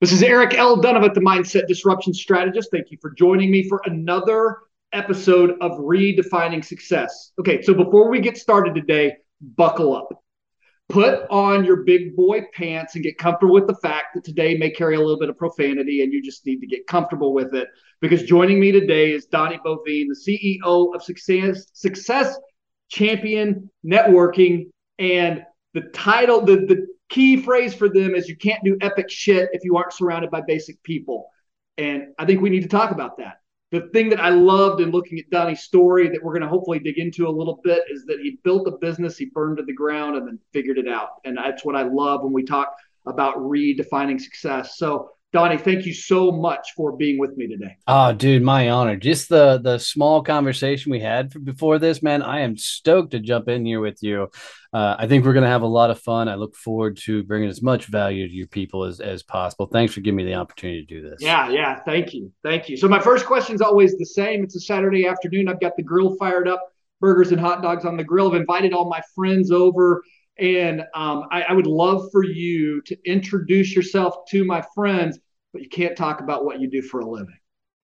This is Eric L. Dunavant, the Mindset Disruption Strategist. Thank you for joining me for another episode of Redefining Success. Okay, so before we get started today, buckle up. Put on your big boy pants and get comfortable with the fact that today may carry a little bit of profanity and you just need to get comfortable with it. Because joining me today is Donnie Boivin, the CEO of Success, Success Champion Networking. And the title, the, the key phrase for them is you can't do epic shit if you aren't surrounded by basic people. And I think we need to talk about that. The thing that I loved in looking at Donnie's story that we're going to hopefully dig into a little bit is that he built a business, he burned to the ground, and then figured it out. And that's what I love when we talk about redefining success. So Donnie, thank you so much for being with me today. Oh, dude, my honor. Just the the small conversation we had before this, man. I am stoked to jump in here with you. Uh, I think we're going to have a lot of fun. I look forward to bringing as much value to your people as, as possible. Thanks for giving me the opportunity to do this. Yeah, yeah. Thank you. Thank you. So, my first question is always the same. It's a Saturday afternoon. I've got the grill fired up, burgers and hot dogs on the grill. I've invited all my friends over and um, I, I would love for you to introduce yourself to my friends, but you can't talk about what you do for a living.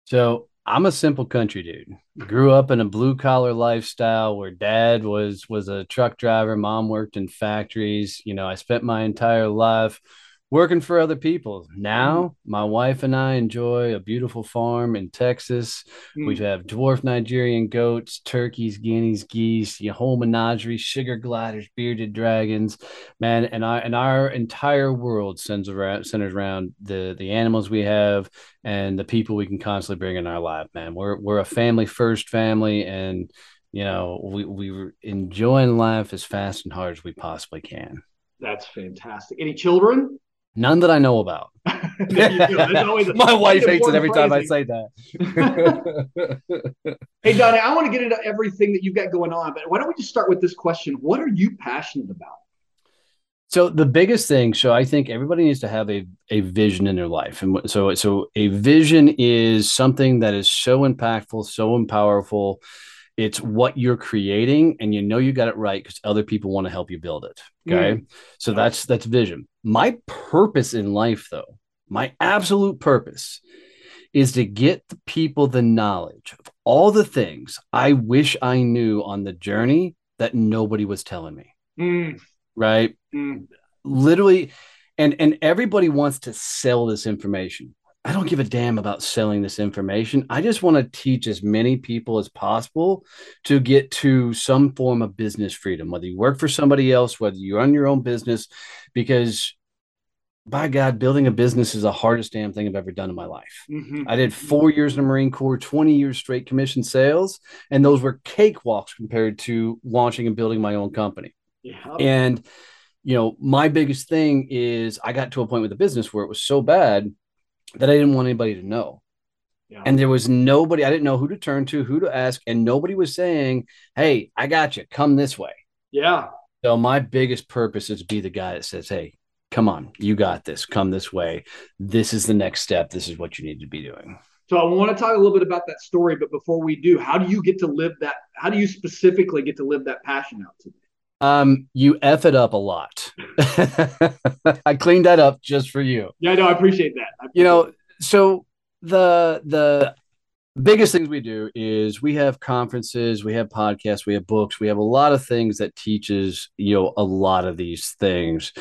So I'm a simple country dude. Grew up in a blue collar lifestyle where dad was was a truck driver, mom worked in factories. You know, I spent my entire life working for other people. Now, my wife and I enjoy a beautiful farm in Texas. Mm. We have dwarf Nigerian goats, turkeys, guineas, geese, your whole menagerie, sugar gliders, bearded dragons, man. And our and our entire world centers around centers around the the animals we have and the people we can constantly bring in our life, man. We're we're a family first family, and you know we we're enjoying life as fast and hard as we possibly can. That's fantastic. Any children? None that I know about. My wife hates it every time I say that. hey, Donnie, I want to get into everything that you've got going on, but why don't we just start with this question? What are you passionate about? So the biggest thing, so I think everybody needs to have a, a vision in their life. And so so a vision is something that is so impactful, so powerful it's what you're creating and you know you got it right because other people want to help you build it okay mm. so that's that's vision my purpose in life though my absolute purpose is to get the people the knowledge of all the things i wish i knew on the journey that nobody was telling me mm. right mm. literally and and everybody wants to sell this information I don't give a damn about selling this information. I just want to teach as many people as possible to get to some form of business freedom, whether you work for somebody else, whether you run your own business, because by God, building a business is the hardest damn thing I've ever done in my life. Mm-hmm. I did four years in the Marine Corps, 20 years straight commission sales, and those were cakewalks compared to launching and building my own company. Yeah. And, you know, my biggest thing is I got to a point with the business where it was so bad that I didn't want anybody to know. Yeah. And there was nobody, I didn't know who to turn to, who to ask, and nobody was saying, Hey, I got you, come this way. Yeah. So my biggest purpose is to be the guy that says, Hey, come on, you got this, come this way. This is the next step. This is what you need to be doing. So I want to talk a little bit about that story, but before we do, how do you get to live that? How do you specifically get to live that passion out today? Um, you F it up a lot. I cleaned that up just for you. Yeah, no, I appreciate that. I appreciate you know, so the the biggest things we do is we have conferences, we have podcasts, we have books, we have a lot of things that teaches, you know, a lot of these things.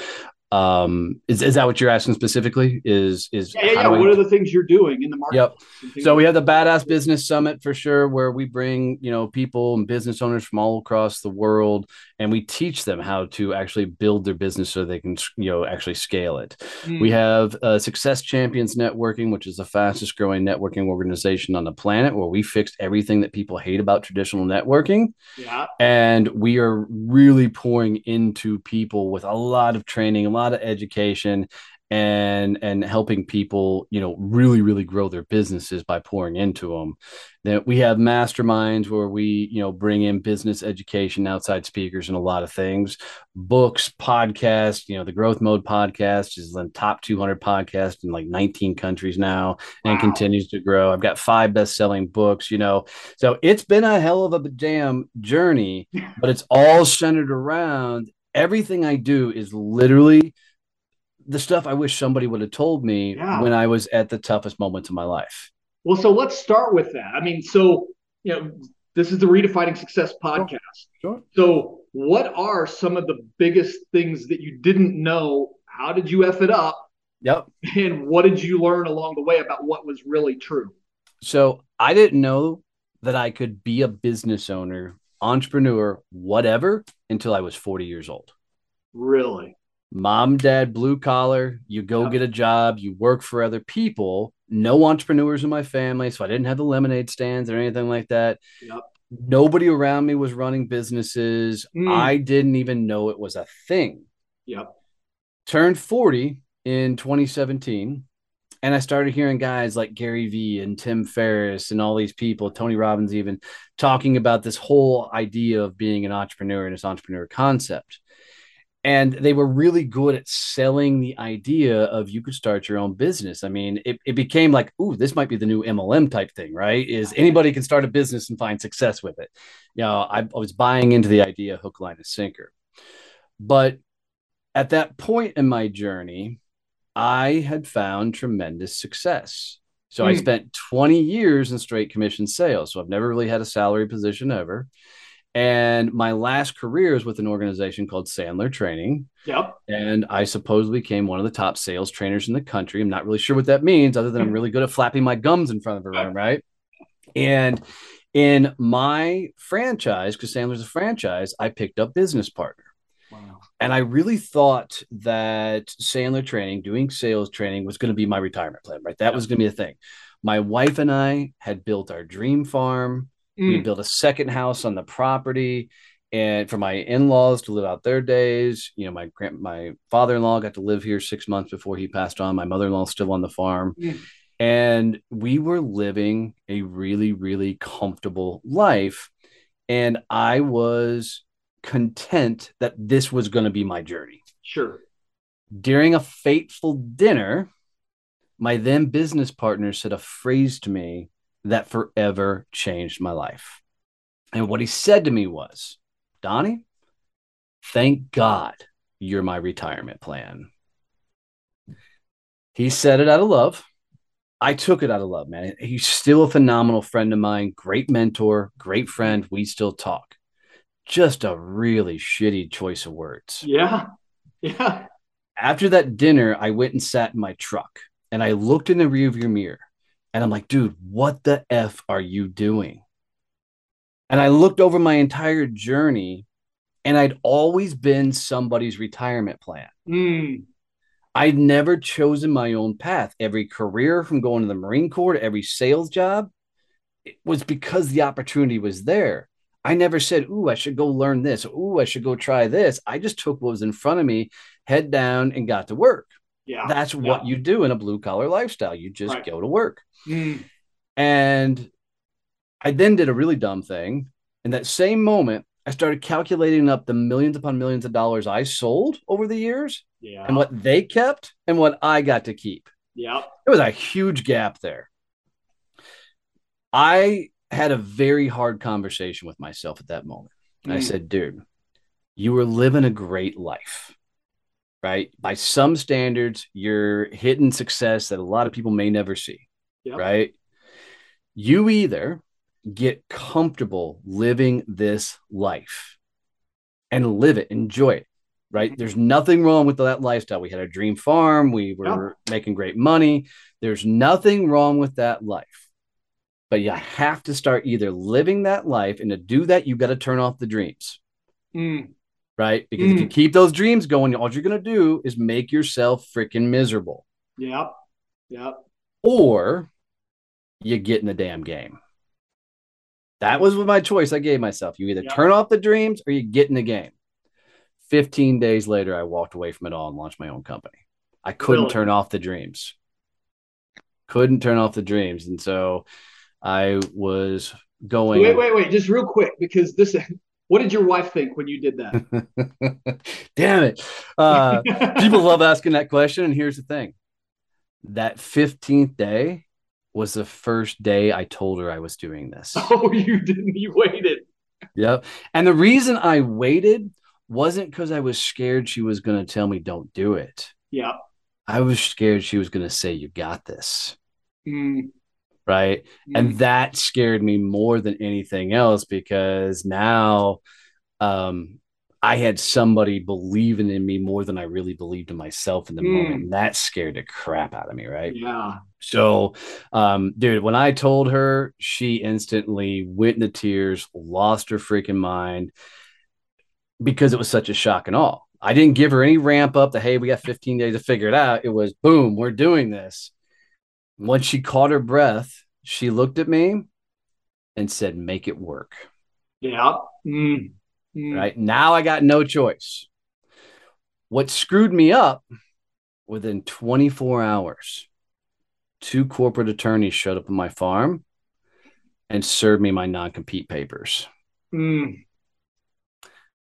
um, is, is that what you're asking specifically? Is is yeah, yeah, yeah. what are the things you're doing in the market? Yep. So we have the Badass Business Summit for sure, where we bring you know people and business owners from all across the world, and we teach them how to actually build their business so they can you know actually scale it. Mm. We have uh, Success Champions Networking, which is the fastest growing networking organization on the planet, where we fixed everything that people hate about traditional networking. Yeah. And we are really pouring into people with a lot of training, a lot lot of education and and helping people you know really really grow their businesses by pouring into them that we have masterminds where we you know bring in business education outside speakers and a lot of things. Books podcasts you know the growth mode podcast is the top 200 podcast in like 19 countries now and wow. continues to grow. I've got five best-selling books you know. So it's been a hell of a damn journey but it's all centered around everything I do is literally the stuff I wish somebody would have told me yeah. when I was at the toughest moments of my life. Well, so let's start with that. I mean, so you know, this is the Redefining Success podcast. Sure. sure. So, what are some of the biggest things that you didn't know? How did you f it up? Yep. And what did you learn along the way about what was really true? So, I didn't know that I could be a business owner entrepreneur, whatever, until I was 40 years old. Really? Mom, dad, blue collar, you go yep. get a job, you work for other people. No entrepreneurs in my family. So I didn't have the lemonade stands or anything like that. Yep. Nobody around me was running businesses. Mm. I didn't even know it was a thing. Yep. Turned 40 in 2017 and I started hearing guys like Gary Vee and Tim Ferriss and all these people, Tony Robbins, even talking about this whole idea of being an entrepreneur and this entrepreneur concept. And they were really good at selling the idea of you could start your own business. I mean, it, it became like, ooh, this might be the new MLM type thing, right? Is anybody can start a business and find success with it. You know, I, I was buying into the idea hook, line, and sinker. But at that point in my journey, I had found tremendous success. So mm. I hmm. spent 20 years in straight commission sales. So I've never really had a salary position ever. And my last career is with an organization called Sandler Training. Yep. And I supposedly became one of the top sales trainers in the country. I'm not really sure what that means, other than I'm really good at flapping my gums in front of a room, right? And in my franchise, because Sandler's a franchise, I picked up business partner. Wow. And I really thought that Sandler training, doing sales training, was going to be my retirement plan, right? That was going to be a thing. My wife and I had built our dream farm. Mm. We built a second house on the property, and for my in-laws to live out their days. You know, my grand my father-in-law got to live here six months before he passed on. My mother-in-law still on the farm. Mm. And we were living a really, really comfortable life. And I was content that this was going to be my journey. Sure. During a fateful dinner, my then business partner said a phrase to me that forever changed my life. And what he said to me was, Donnie, thank God you're my retirement plan. He said it out of love. I took it out of love, man. He's still a phenomenal friend of mine, great mentor, great friend. We still talk just a really shitty choice of words. Yeah. Yeah. After that dinner, I went and sat in my truck and I looked in the rearview mirror and I'm like, dude, what the F are you doing? And I looked over my entire journey and I'd always been somebody's retirement plan. Mm. I'd never chosen my own path. Every career from going to the Marine Corps to every sales job, it was because the opportunity was there. I never said, Ooh, I should go learn this. Ooh, I should go try this. I just took what was in front of me, head down, and got to work. Yeah. That's yeah. what you do in a blue collar lifestyle. You just right. go to work. Mm. And I then did a really dumb thing. In that same moment, I started calculating up the millions upon millions of dollars I sold over the years yeah. and what they kept and what I got to keep. Yeah. There was a huge gap there. I had a very hard conversation with myself at that moment. Mm. I said, dude, you were living a great life, right? By some standards, you're hitting success that a lot of people may never see, yep. right? You either get comfortable living this life and live it, enjoy it, right? There's nothing wrong with that lifestyle. We had a dream farm, we were yeah. making great money. There's nothing wrong with that life. But you have to start either living that life, and to do that, you've got to turn off the dreams. Mm. Right? Because mm. if you mm. keep those dreams going, all you're going to do is make yourself freaking miserable. Yep. Yep. Or you get in the damn game. That was my choice I gave myself. You either yep. turn off the dreams or you get in the game. 15 days later, I walked away from it all and launched my own company. I couldn't really? turn off the dreams. Couldn't turn off the dreams. And so I was going. Wait, wait, wait. Just real quick, because this, what did your wife think when you did that? Damn it. Uh, people love asking that question. And here's the thing that 15th day was the first day I told her I was doing this. Oh, you didn't. You waited. Yep. And the reason I waited wasn't because I was scared she was going to tell me don't do it. Yeah. I was scared she was going to say, You got this. Mm. Right. Mm. And that scared me more than anything else because now um, I had somebody believing in me more than I really believed in myself in the mm. moment. And that scared the crap out of me. Right. Yeah. So, um, dude, when I told her, she instantly went into tears, lost her freaking mind because it was such a shock and all. I didn't give her any ramp up that, hey, we got 15 days to figure it out. It was boom, we're doing this. Once she caught her breath, she looked at me and said, make it work. Yeah. Mm. Mm. Right now, I got no choice. What screwed me up within 24 hours, two corporate attorneys showed up in my farm and served me my non compete papers. Mm.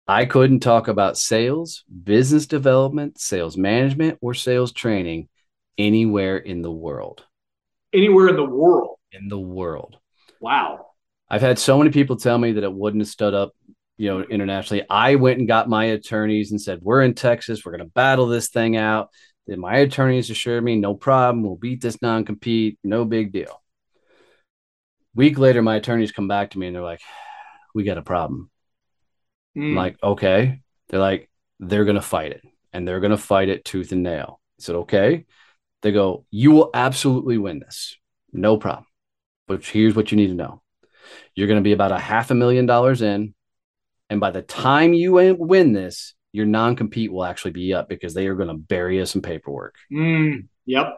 I couldn't talk about sales, business development, sales management, or sales training anywhere in the world. Anywhere in the world. In the world. Wow. I've had so many people tell me that it wouldn't have stood up, you know, internationally. I went and got my attorneys and said, "We're in Texas. We're going to battle this thing out." Then my attorneys assured me, "No problem. We'll beat this non-compete. No big deal." Week later, my attorneys come back to me and they're like, "We got a problem." Mm. like, okay. They're like, they're going to fight it and they're going to fight it tooth and nail. I said, okay. They go, you will absolutely win this. No problem. But here's what you need to know you're going to be about a half a million dollars in. And by the time you win this, your non compete will actually be up because they are going to bury us in paperwork. Mm, yep.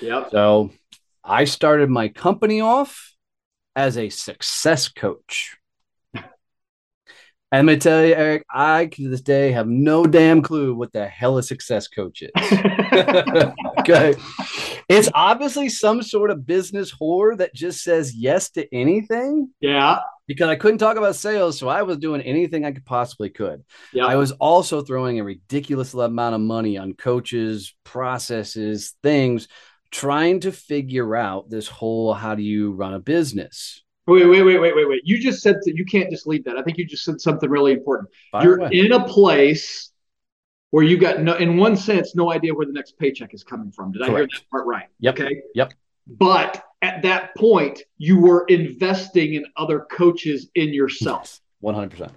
Yep. So I started my company off as a success coach. I'm gonna tell you, Eric, I to this day have no damn clue what the hell a success coach is. okay. It's obviously some sort of business whore that just says yes to anything. Yeah. Because I couldn't talk about sales, so I was doing anything I could possibly could. Yeah. I was also throwing a ridiculous amount of money on coaches, processes, things, trying to figure out this whole how do you run a business. Wait, wait, wait, wait, wait, wait. You just said that you can't just leave that. I think you just said something really important. You're in a place where you got no, in one sense, no idea where the next paycheck is coming from. Did Correct. I hear that part right? Yep. Okay. Yep. But at that point, you were investing in other coaches in yourself. One hundred percent.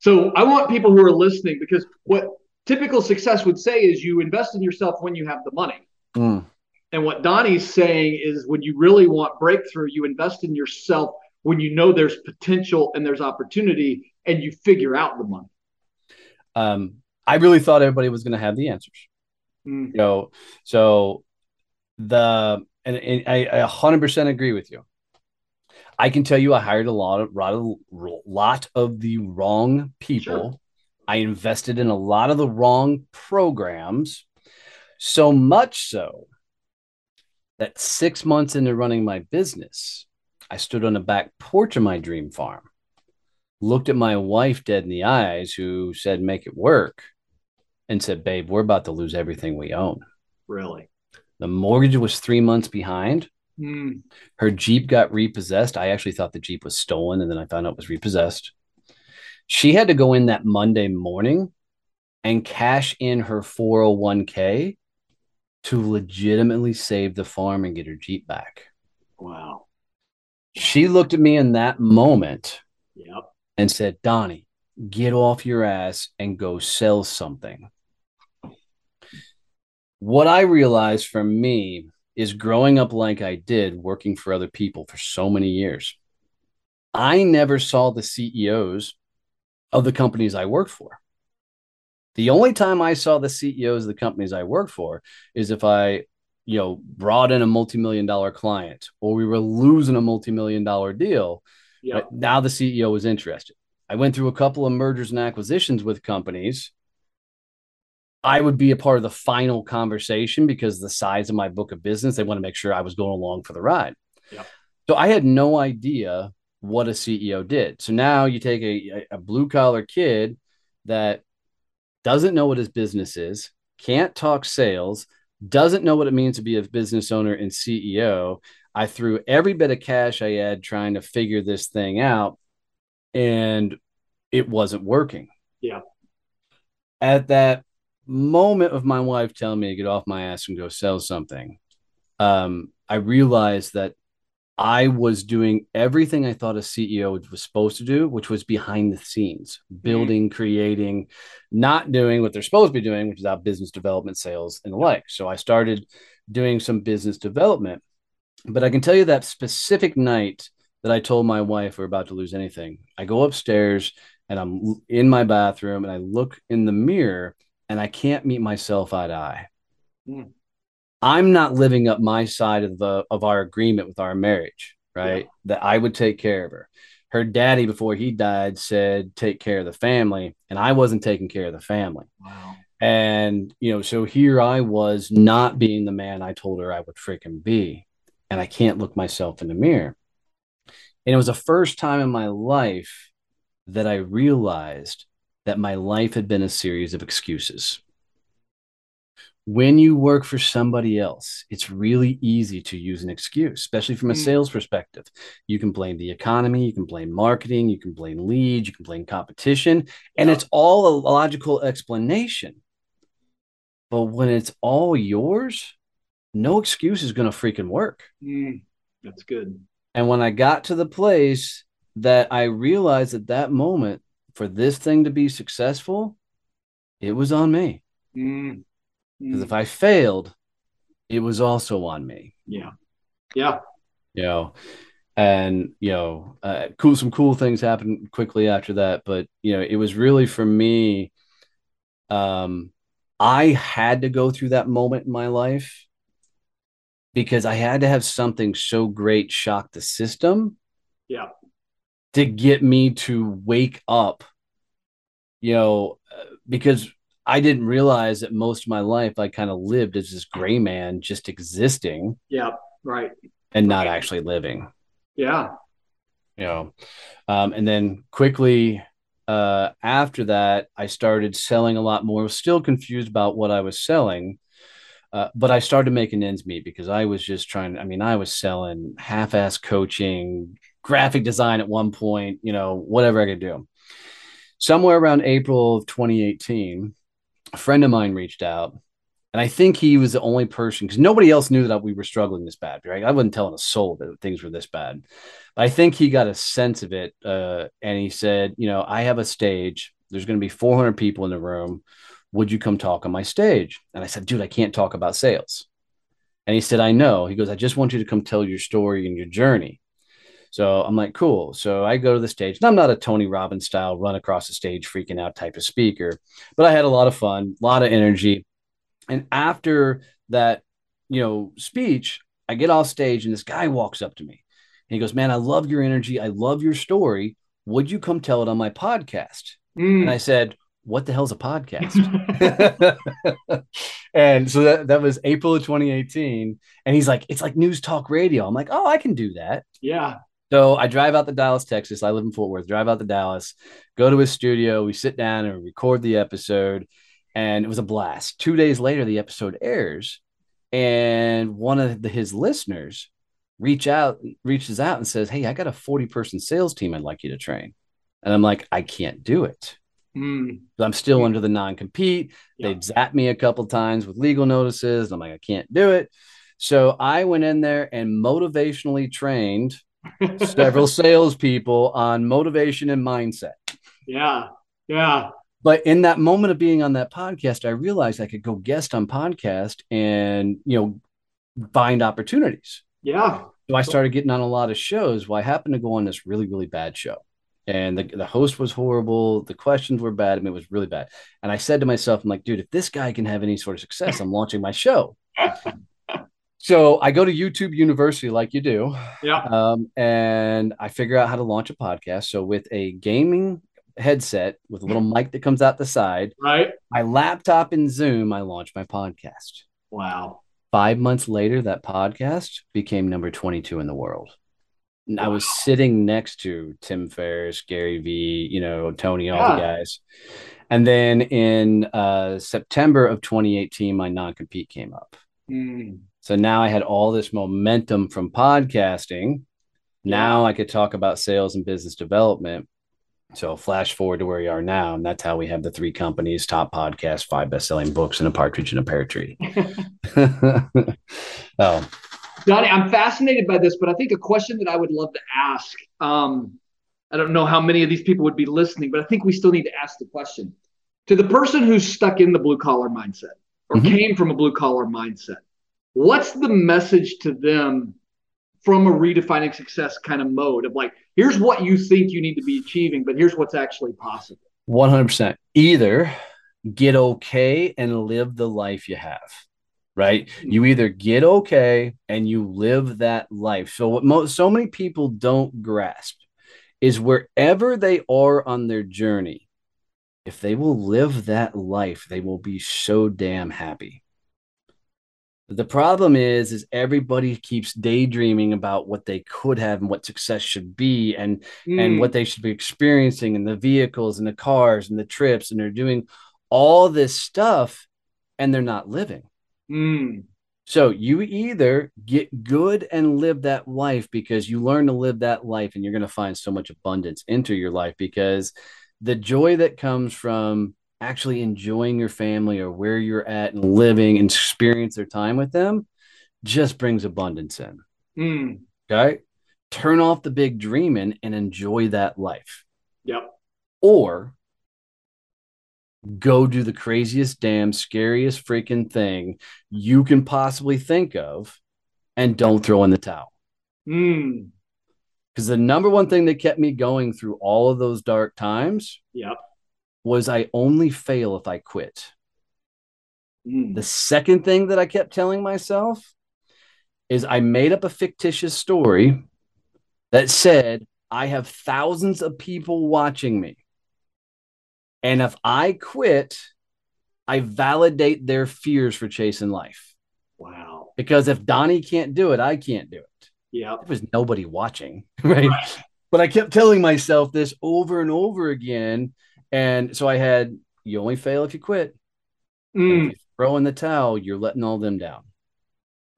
So I want people who are listening because what typical success would say is you invest in yourself when you have the money. Mm. And what Donnie's saying is when you really want breakthrough, you invest in yourself when you know there's potential and there's opportunity and you figure out the money. Um, I really thought everybody was going to have the answers. Mm. You know, so the and, and I, I 100% agree with you. I can tell you, I hired a lot of lot of, lot of the wrong people. Sure. I invested in a lot of the wrong programs, so much so that six months into running my business, I stood on the back porch of my dream farm, looked at my wife dead in the eyes, who said, Make it work, and said, Babe, we're about to lose everything we own. Really? The mortgage was three months behind. Mm. Her Jeep got repossessed. I actually thought the Jeep was stolen, and then I found out it was repossessed. She had to go in that Monday morning and cash in her 401k to legitimately save the farm and get her Jeep back. Wow. She looked at me in that moment yep. and said, Donnie, get off your ass and go sell something. What I realized for me is growing up like I did, working for other people for so many years. I never saw the CEOs of the companies I worked for. The only time I saw the CEOs of the companies I worked for is if I, you know, brought in a multi-million dollar client or we were losing a multi-million dollar deal. Yep. Now the CEO was interested. I went through a couple of mergers and acquisitions with companies. I would be a part of the final conversation because the size of my book of business, they want to make sure I was going along for the ride. Yep. So I had no idea what a CEO did. So now you take a, a blue collar kid that doesn't know what his business is, can't talk sales, doesn't know what it means to be a business owner and CEO. I threw every bit of cash I had trying to figure this thing out, and it wasn't working. Yeah. At that moment of my wife telling me to get off my ass and go sell something, um, I realized that I was doing everything I thought a CEO was supposed to do, which was behind the scenes, mm-hmm. building, creating, not doing what they're supposed to be doing, which is out business development, sales, and the like. So I started doing some business development. But I can tell you that specific night that I told my wife we're about to lose anything, I go upstairs and I'm in my bathroom and I look in the mirror and I can't meet myself eye to eye. Mm. I'm not living up my side of the of our agreement with our marriage, right? Yeah. That I would take care of her. Her daddy, before he died, said, "Take care of the family," and I wasn't taking care of the family. Wow. And you know, so here I was not being the man I told her I would freaking be, and I can't look myself in the mirror. And it was the first time in my life that I realized that my life had been a series of excuses when you work for somebody else, it's really easy to use an excuse, especially from a mm. sales perspective. You can blame the economy, you can blame marketing, you can blame leads, you can blame competition, and yeah. it's all a logical explanation. But when it's all yours, no excuse is going to freaking work. Mm. That's good. And when I got to the place that I realized at that moment for this thing to be successful, it was on me. Because mm. if I failed, it was also on me. Yeah. Yeah. You know, and you know, uh, cool. Some cool things happened quickly after that, but you know, it was really for me. Um, I had to go through that moment in my life because I had to have something so great shock the system. Yeah. To get me to wake up, you know, because I didn't realize that most of my life I kind of lived as this gray man just existing. Yeah, right. And not right. actually living. Yeah. You know, um, and then quickly uh, after that, I started selling a lot more. still confused about what I was selling, uh, but I started making ends meet because I was just trying. I mean, I was selling half-ass coaching, graphic design at one point. You know, whatever I could do. Somewhere around April of 2018, a friend of mine reached out and I think he was the only person because nobody else knew that we were struggling this bad, right? I wasn't telling a soul that things were this bad. But I think he got a sense of it. Uh, and he said, You know, I have a stage. There's going to be 400 people in the room. Would you come talk on my stage? And I said, Dude, I can't talk about sales. And he said, I know. He goes, I just want you to come tell your story and your journey. So I'm like, cool. So I go to the stage, and I'm not a Tony Robbins style run across the stage freaking out type of speaker, but I had a lot of fun, a lot of energy. And after that, you know, speech, I get off stage, and this guy walks up to me. And he goes, Man, I love your energy. I love your story. Would you come tell it on my podcast? Mm. And I said, what the hell's a podcast? and so that, that was April of 2018. And he's like, it's like news talk radio. I'm like, oh, I can do that. Yeah. So I drive out to Dallas, Texas. I live in Fort Worth. Drive out to Dallas, go to his studio. We sit down and record the episode, and it was a blast. Two days later, the episode airs, and one of the, his listeners reach out, reaches out, and says, "Hey, I got a forty-person sales team. I'd like you to train." And I'm like, "I can't do it." Mm. I'm still under the non-compete. Yeah. They've zapped me a couple times with legal notices. I'm like, I can't do it. So I went in there and motivationally trained several salespeople on motivation and mindset. Yeah. Yeah. But in that moment of being on that podcast, I realized I could go guest on podcast and, you know, find opportunities. Yeah. So I started getting on a lot of shows. Well, I happened to go on this really, really bad show. And the, the host was horrible. The questions were bad. I mean, it was really bad. And I said to myself, I'm like, dude, if this guy can have any sort of success, I'm launching my show. So I go to YouTube University like you do. Yeah. Um, and I figure out how to launch a podcast. So with a gaming headset with a little mic that comes out the side, right? My laptop and Zoom, I launch my podcast. Wow. Five months later, that podcast became number 22 in the world. And wow. I was sitting next to Tim Ferriss, Gary Vee, you know, Tony, all yeah. the guys. And then in uh, September of 2018, my non compete came up. Mm. So now I had all this momentum from podcasting. Now I could talk about sales and business development. So flash forward to where we are now, and that's how we have the three companies, top podcast, five best-selling books, and a partridge in a pear tree. oh, Donnie, I'm fascinated by this, but I think a question that I would love to ask. Um, I don't know how many of these people would be listening, but I think we still need to ask the question to the person who's stuck in the blue collar mindset or mm-hmm. came from a blue collar mindset. What's the message to them from a redefining success kind of mode of like, here's what you think you need to be achieving, but here's what's actually possible? 100%. Either get okay and live the life you have right hmm. you either get okay and you live that life so what most so many people don't grasp is wherever they are on their journey if they will live that life they will be so damn happy the problem is, is everybody keeps daydreaming about what they could have and what success should be, and mm. and what they should be experiencing, and the vehicles and the cars and the trips, and they're doing all this stuff, and they're not living. Mm. So you either get good and live that life because you learn to live that life, and you're going to find so much abundance into your life because the joy that comes from actually enjoying your family or where you're at and living and experience their time with them just brings abundance in. Mm. Okay. Turn off the big dreaming and enjoy that life. Yep. Or go do the craziest, damn, scariest freaking thing you can possibly think of and don't throw in the towel. Mm. Because the number one thing that kept me going through all of those dark times yep was I only fail if I quit. Mm. The second thing that I kept telling myself is I made up a fictitious story that said, I have thousands of people watching me. And if I quit, I validate their fears for chasing life. Wow. Because if Donnie can't do it, I can't do it. Yeah. There was nobody watching. Right? right. But I kept telling myself this over and over again and so I had you only fail if you quit. Mm. If you throw in the towel, you're letting all them down.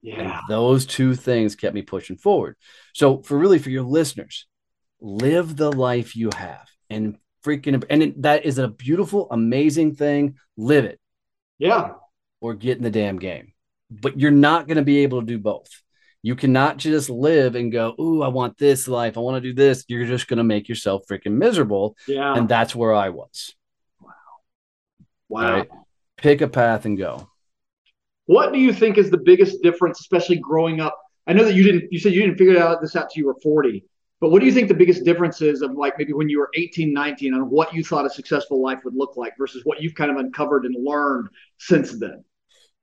Yeah. And those two things kept me pushing forward. So for really for your listeners, live the life you have and freaking and it, that is a beautiful, amazing thing. Live it. Yeah. Or get in the damn game. But you're not going to be able to do both. You cannot just live and go, Ooh, I want this life. I want to do this. You're just going to make yourself freaking miserable. Yeah. And that's where I was. Wow. Wow. Right? Pick a path and go. What do you think is the biggest difference, especially growing up? I know that you didn't, you said you didn't figure out this out till you were 40, but what do you think the biggest difference is of like maybe when you were 18, 19 on what you thought a successful life would look like versus what you've kind of uncovered and learned since then?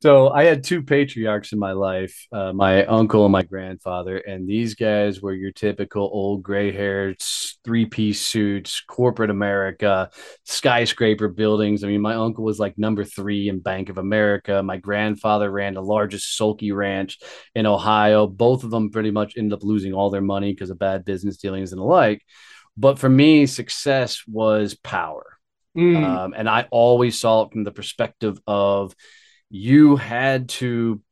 So I had two patriarchs in my life, uh, my uncle and my grandfather, and these guys were your typical old gray-haired, three-piece suits, corporate America, skyscraper buildings. I mean, my uncle was like number three in Bank of America. My grandfather ran the largest sulky ranch in Ohio. Both of them pretty much ended up losing all their money because of bad business dealings and the like. But for me, success was power. Mm. Um, and I always saw it from the perspective of you had to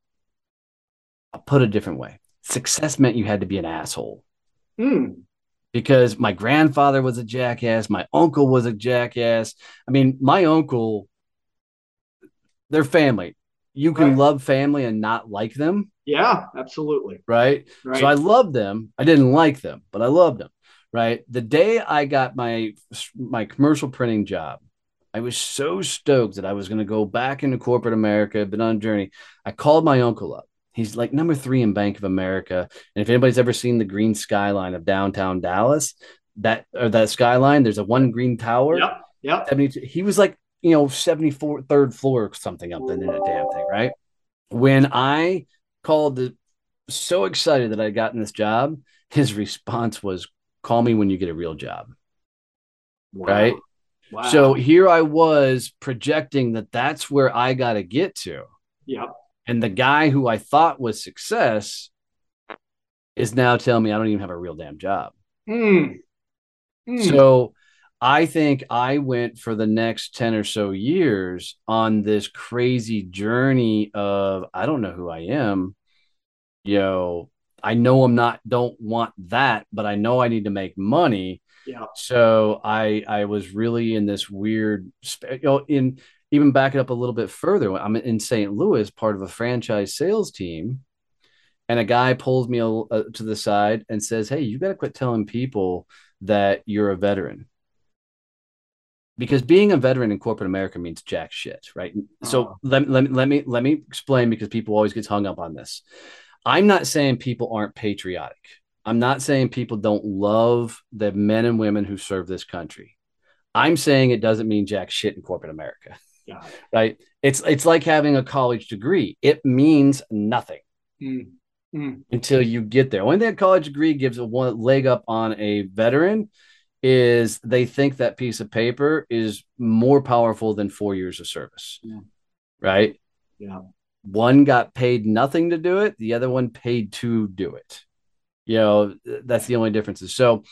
put it a different way. Success meant you had to be an asshole. Mm. Because my grandfather was a jackass, my uncle was a jackass. I mean, my uncle, they're family. You can right. love family and not like them. Yeah, absolutely. Right? right? So I loved them. I didn't like them, but I loved them. Right? The day I got my my commercial printing job, I was so stoked that I was going to go back into corporate America, been on a journey. I called my uncle up. He's like number three in Bank of America. And if anybody's ever seen the green skyline of downtown Dallas, that or that skyline, there's a one green tower. Yep. Yep. 72, he was like, you know, 74 third floor or something up there in that damn thing, right? When I called the so excited that I'd gotten this job, his response was call me when you get a real job. Wow. Right. Wow. So here I was projecting that that's where I got to get to. Yep. And the guy who I thought was success is now telling me I don't even have a real damn job. Mm. Mm. So I think I went for the next 10 or so years on this crazy journey of I don't know who I am. You know, I know I'm not don't want that, but I know I need to make money. Yeah. So I I was really in this weird you know in even back it up a little bit further. I'm in St. Louis, part of a franchise sales team, and a guy pulls me uh, to the side and says, "Hey, you got to quit telling people that you're a veteran." Because being a veteran in corporate America means jack shit, right? So uh-huh. let, let, let me let me explain because people always get hung up on this. I'm not saying people aren't patriotic. I'm not saying people don't love the men and women who serve this country. I'm saying it doesn't mean jack shit in corporate America. Yeah. Right? It's it's like having a college degree. It means nothing. Mm. Mm. Until you get there. Only thing a college degree gives a one leg up on a veteran is they think that piece of paper is more powerful than four years of service. Yeah. Right? Yeah. One got paid nothing to do it, the other one paid to do it. You know, that's the only differences. So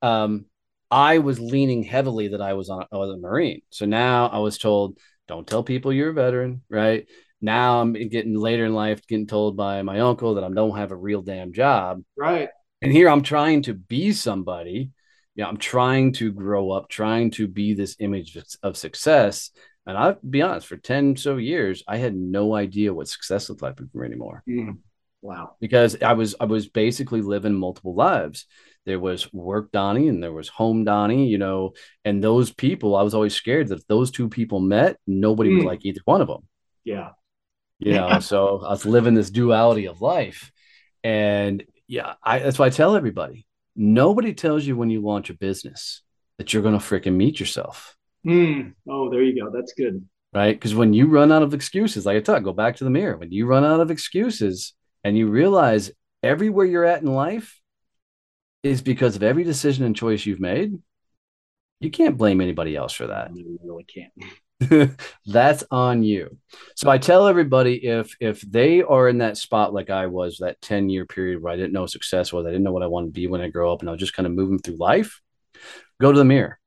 um I was leaning heavily that I was on I was a Marine. So now I was told, don't tell people you're a veteran, right? Now I'm getting later in life getting told by my uncle that I don't have a real damn job. Right. And here I'm trying to be somebody. You know, I'm trying to grow up, trying to be this image of success. And I'll be honest, for 10 so years, I had no idea what success looked like for me anymore. Mm. Wow. Because I was I was basically living multiple lives. There was work Donnie and there was home Donnie, you know, and those people, I was always scared that if those two people met, nobody mm. would like either one of them. Yeah. You know, so I was living this duality of life. And yeah, I that's why I tell everybody nobody tells you when you launch a business that you're going to freaking meet yourself. Mm. Oh, there you go. That's good. Right. Because when you run out of excuses, like I talk, go back to the mirror. When you run out of excuses and you realize everywhere you're at in life is because of every decision and choice you've made, you can't blame anybody else for that. You really can't. that's on you so i tell everybody if if they are in that spot like i was that 10 year period where i didn't know success was i didn't know what i wanted to be when i grow up and i was just kind of moving through life go to the mirror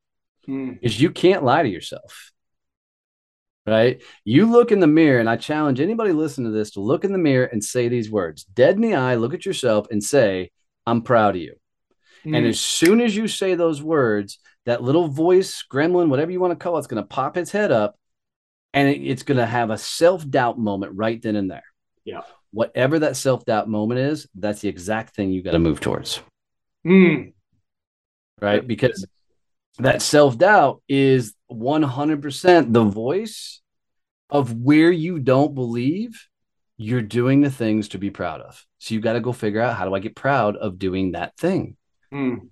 because mm. you can't lie to yourself right you look in the mirror and i challenge anybody listening to this to look in the mirror and say these words dead in the eye look at yourself and say i'm proud of you mm. and as soon as you say those words that little voice, gremlin, whatever you want to call it, it's going to pop its head up and it, it's going to have a self doubt moment right then and there. Yeah. Whatever that self doubt moment is, that's the exact thing you got to move towards. Mm. Right. Because that self doubt is 100% the voice of where you don't believe you're doing the things to be proud of. So you got to go figure out how do I get proud of doing that thing? Mm.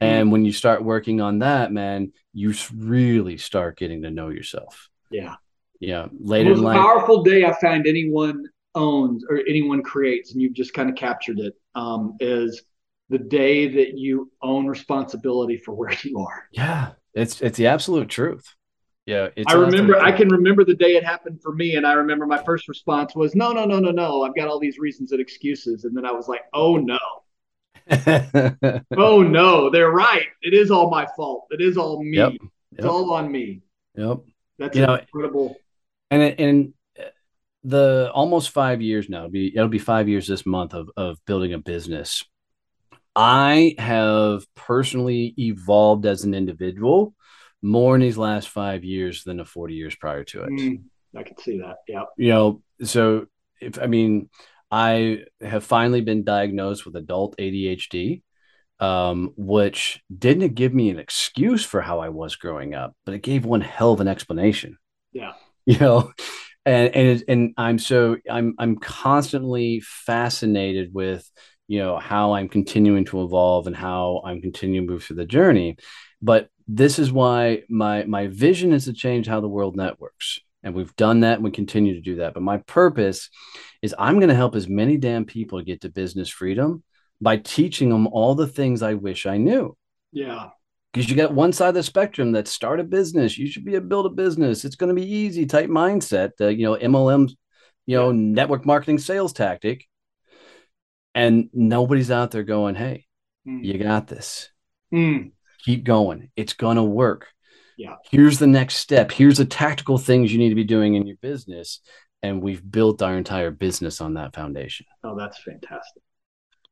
And when you start working on that, man, you really start getting to know yourself. Yeah. Yeah. Later most life, powerful day I find anyone owns or anyone creates, and you've just kind of captured it, um, is the day that you own responsibility for where you are. Yeah. It's it's the absolute truth. Yeah. I remember I can remember the day it happened for me. And I remember my first response was, no, no, no, no, no. I've got all these reasons and excuses. And then I was like, oh no oh no, they're right. It is all my fault. It is all me. Yep. Yep. It's all on me. Yep. That's you incredible. Know, and and the almost five years now. It'll be it'll be five years this month of of building a business. I have personally evolved as an individual more in these last five years than the 40 years prior to it. Mm, I can see that. Yeah. You know, so if I mean, I have finally been diagnosed with adult ADHD. um, which didn't give me an excuse for how I was growing up, but it gave one hell of an explanation. Yeah. You know, and and and I'm so I'm I'm constantly fascinated with you know how I'm continuing to evolve and how I'm continuing to move through the journey. But this is why my my vision is to change how the world networks. And we've done that and we continue to do that. But my purpose is I'm going to help as many damn people get to business freedom by teaching them all the things I wish I knew. Yeah. Because you got one side of the spectrum that start a business. You should be a build a business. It's going to be easy type mindset. Uh, you know, MLM, you know, yeah. network marketing sales tactic. And nobody's out there going, hey, mm. you got this. Mm. Keep going. It's going to work. Yeah. Here's the next step. Here's the tactical things you need to be doing in your business. And we've built our entire business on that foundation. Oh, that's fantastic.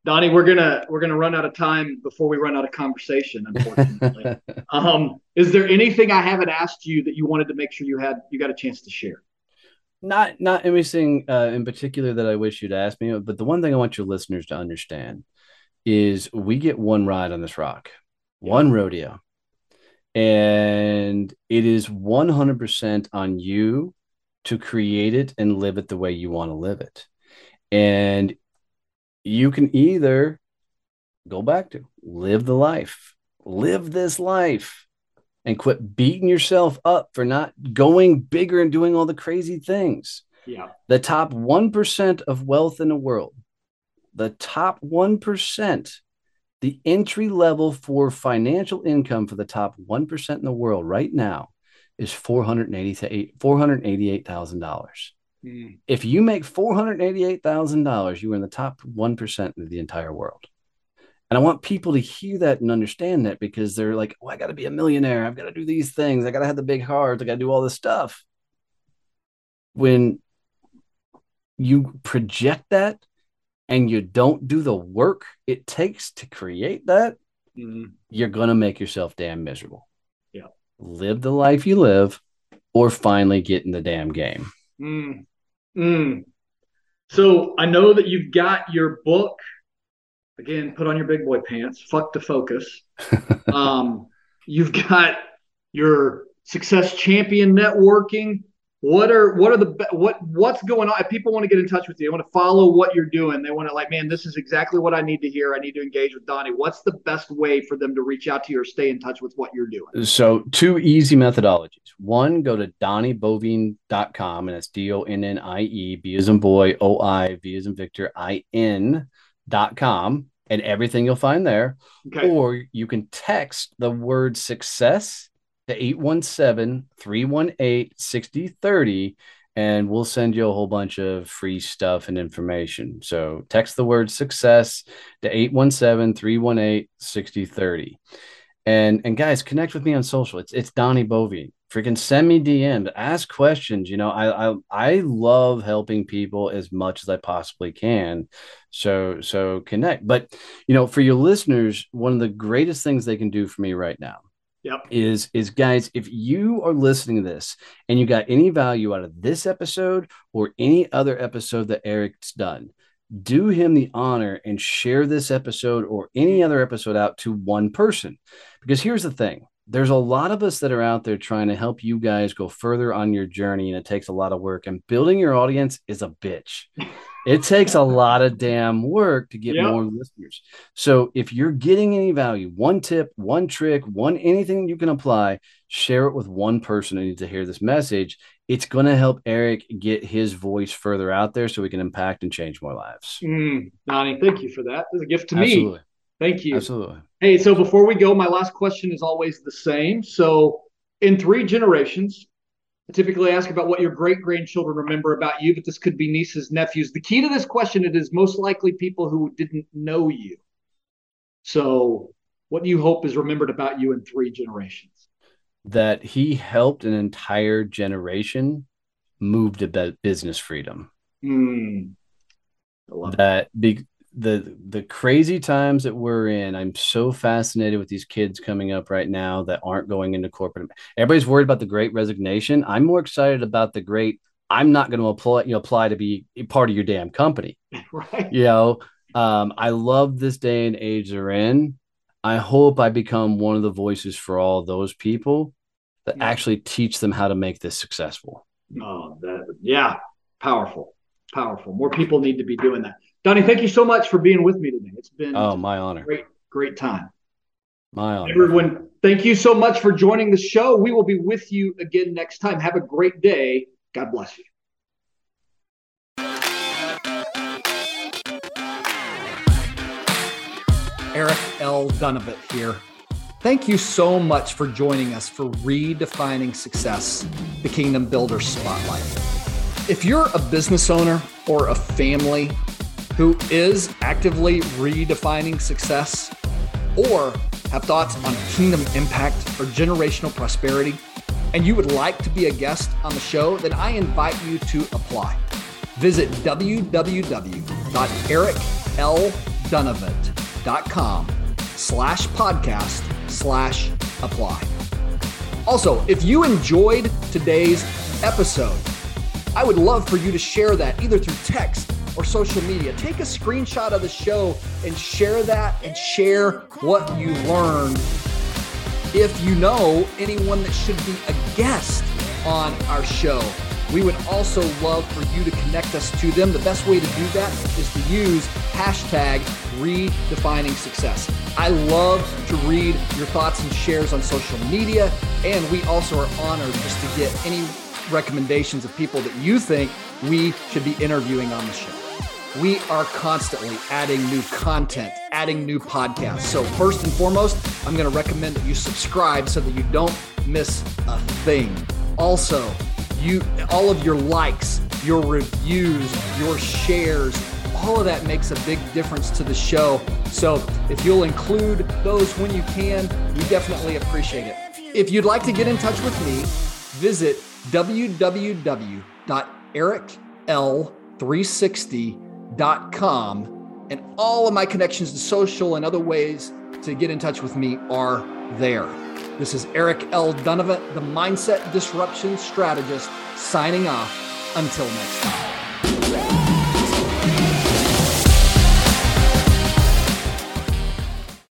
Donnie, we're gonna we're gonna run out of time before we run out of conversation. Unfortunately, um, is there anything I haven't asked you that you wanted to make sure you had you got a chance to share? Not not anything uh, in particular that I wish you'd ask me, but the one thing I want your listeners to understand is we get one ride on this rock, one rodeo, and it is one hundred percent on you to create it and live it the way you want to live it. And you can either go back to live the life, live this life, and quit beating yourself up for not going bigger and doing all the crazy things. Yeah. The top 1% of wealth in the world, the top 1%, the entry level for financial income for the top 1% in the world right now is $488,000. Mm. If you make $488,000, you are in the top 1% of the entire world. And I want people to hear that and understand that because they're like, oh, I got to be a millionaire. I've got to do these things. I got to have the big heart. I got to do all this stuff. When you project that and you don't do the work it takes to create that, mm. you're going to make yourself damn miserable. Yeah. Live the life you live or finally get in the damn game. Mm. Mm. So I know that you've got your book. Again, put on your big boy pants. Fuck the focus. um, you've got your success champion networking. What are what are the what what's going on? If people want to get in touch with you, they want to follow what you're doing. They want to like, man, this is exactly what I need to hear. I need to engage with Donnie. What's the best way for them to reach out to you or stay in touch with what you're doing? So two easy methodologies. One, go to donnieboivin.com and it's D O N N I E B as in boy, O I V as in Victor, I N dot com and everything you'll find there. Okay. Or you can text the word success to 817 318 6030 and we'll send you a whole bunch of free stuff and information. So text the word success to 817 318 6030. And and guys, connect with me on social. It's it's Donnie Boivin. Freaking send me DMs, ask questions. You know, I I I love helping people as much as I possibly can. So so connect. But you know, for your listeners, one of the greatest things they can do for me right now Yep. Is is guys, if you are listening to this and you got any value out of this episode or any other episode that Eric's done, do him the honor and share this episode or any other episode out to one person. Because here's the thing there's a lot of us that are out there trying to help you guys go further on your journey, and it takes a lot of work. And building your audience is a bitch. it takes a lot of damn work to get yep. more listeners. So if you're getting any value, one tip, one trick, one anything you can apply, share it with one person who needs to hear this message. It's going to help Eric get his voice further out there so we can impact and change more lives. Mm, Donnie, thank you for that. It's a gift to Absolutely. me. Thank you. Absolutely. Hey, so before we go, my last question is always the same. So, in three generations, I typically ask about what your great grandchildren remember about you, but this could be nieces, nephews. The key to this question it is most likely people who didn't know you. So, what do you hope is remembered about you in three generations? That he helped an entire generation move to business freedom. Mm. that be, the the crazy times that we're in i'm so fascinated with these kids coming up right now that aren't going into corporate everybody's worried about the great resignation. I'm more excited about the great i'm not going to apply you know apply to be part of your damn company. Right. You know um, i love this day and age they're in. I hope I become one of the voices for all those people that Yeah. actually teach them how to make this successful. Oh, that yeah, powerful, powerful. More people need to be doing that. Donnie, thank you so much for being with me today. It's been Oh, my honor. great, great time. My honor. Everyone, thank you so much for joining the show. We will be with you again next time. Have a great day. God bless you. Eric L. Dunavant here. Thank you so much for joining us for Redefining Success, the Kingdom Builder Spotlight. If you're a business owner or a family who is actively redefining success, or have thoughts on kingdom impact or generational prosperity, and you would like to be a guest on the show, then I invite you to apply. Visit www.ericldunavant.com slash podcast slash apply. Also, if you enjoyed today's episode, I would love for you to share that either through text or social media. Take a screenshot of the show and share that and share what you learned. If you know anyone that should be a guest on our show, we would also love for you to connect us to them. The best way to do that is to use hashtag redefining success. I love to read your thoughts and shares on social media, and we also are honored just to get any recommendations of people that you think we should be interviewing on the show. We are constantly adding new content, adding new podcasts. So, first and foremost, I'm going to recommend that you subscribe so that you don't miss a thing. Also, you all of your likes, your reviews, your shares, all of that makes a big difference to the show. So, if you'll include those when you can, we definitely appreciate it. If you'd like to get in touch with me, visit www.ericl360.com and all of my connections to social and other ways to get in touch with me are there. This is Eric L. Dunavant, the Mindset Disruption Strategist, signing off. Until next time.